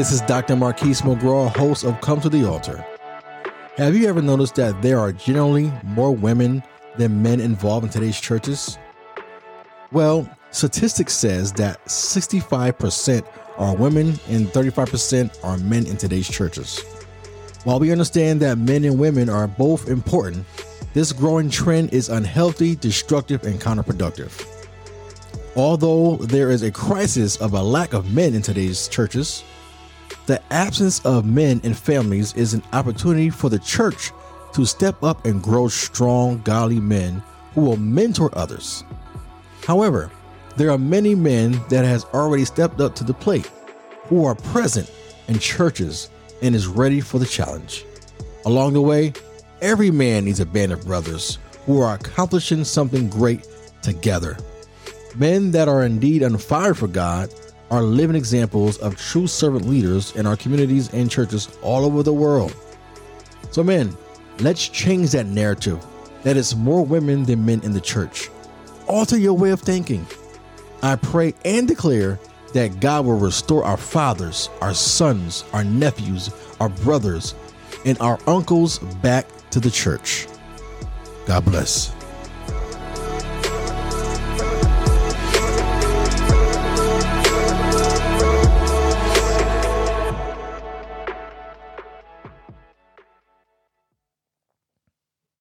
This is Dr. Marquise McGraw, host of Come to the Altar. Have you ever noticed that there are generally more women than men involved in today's churches? Well, statistics says that 65% are women and 35% are men in today's churches. While we understand that men and women are both important, this growing trend is unhealthy, destructive, and counterproductive. Although there is a crisis of a lack of men in today's churches, the absence of men and families is an opportunity for the church to step up and grow strong, godly men who will mentor others. However, there are many men that has already stepped up to the plate who are present in churches and is ready for the challenge. Along the way, every man needs a band of brothers who are accomplishing something great together. Men that are indeed on fire for God are living examples of true servant leaders in our communities and churches all over the world. So, men, let's change that narrative that it's more women than men in the church. Alter your way of thinking. I pray and declare that God will restore our fathers, our sons, our nephews, our brothers, and our uncles back to the church. God bless.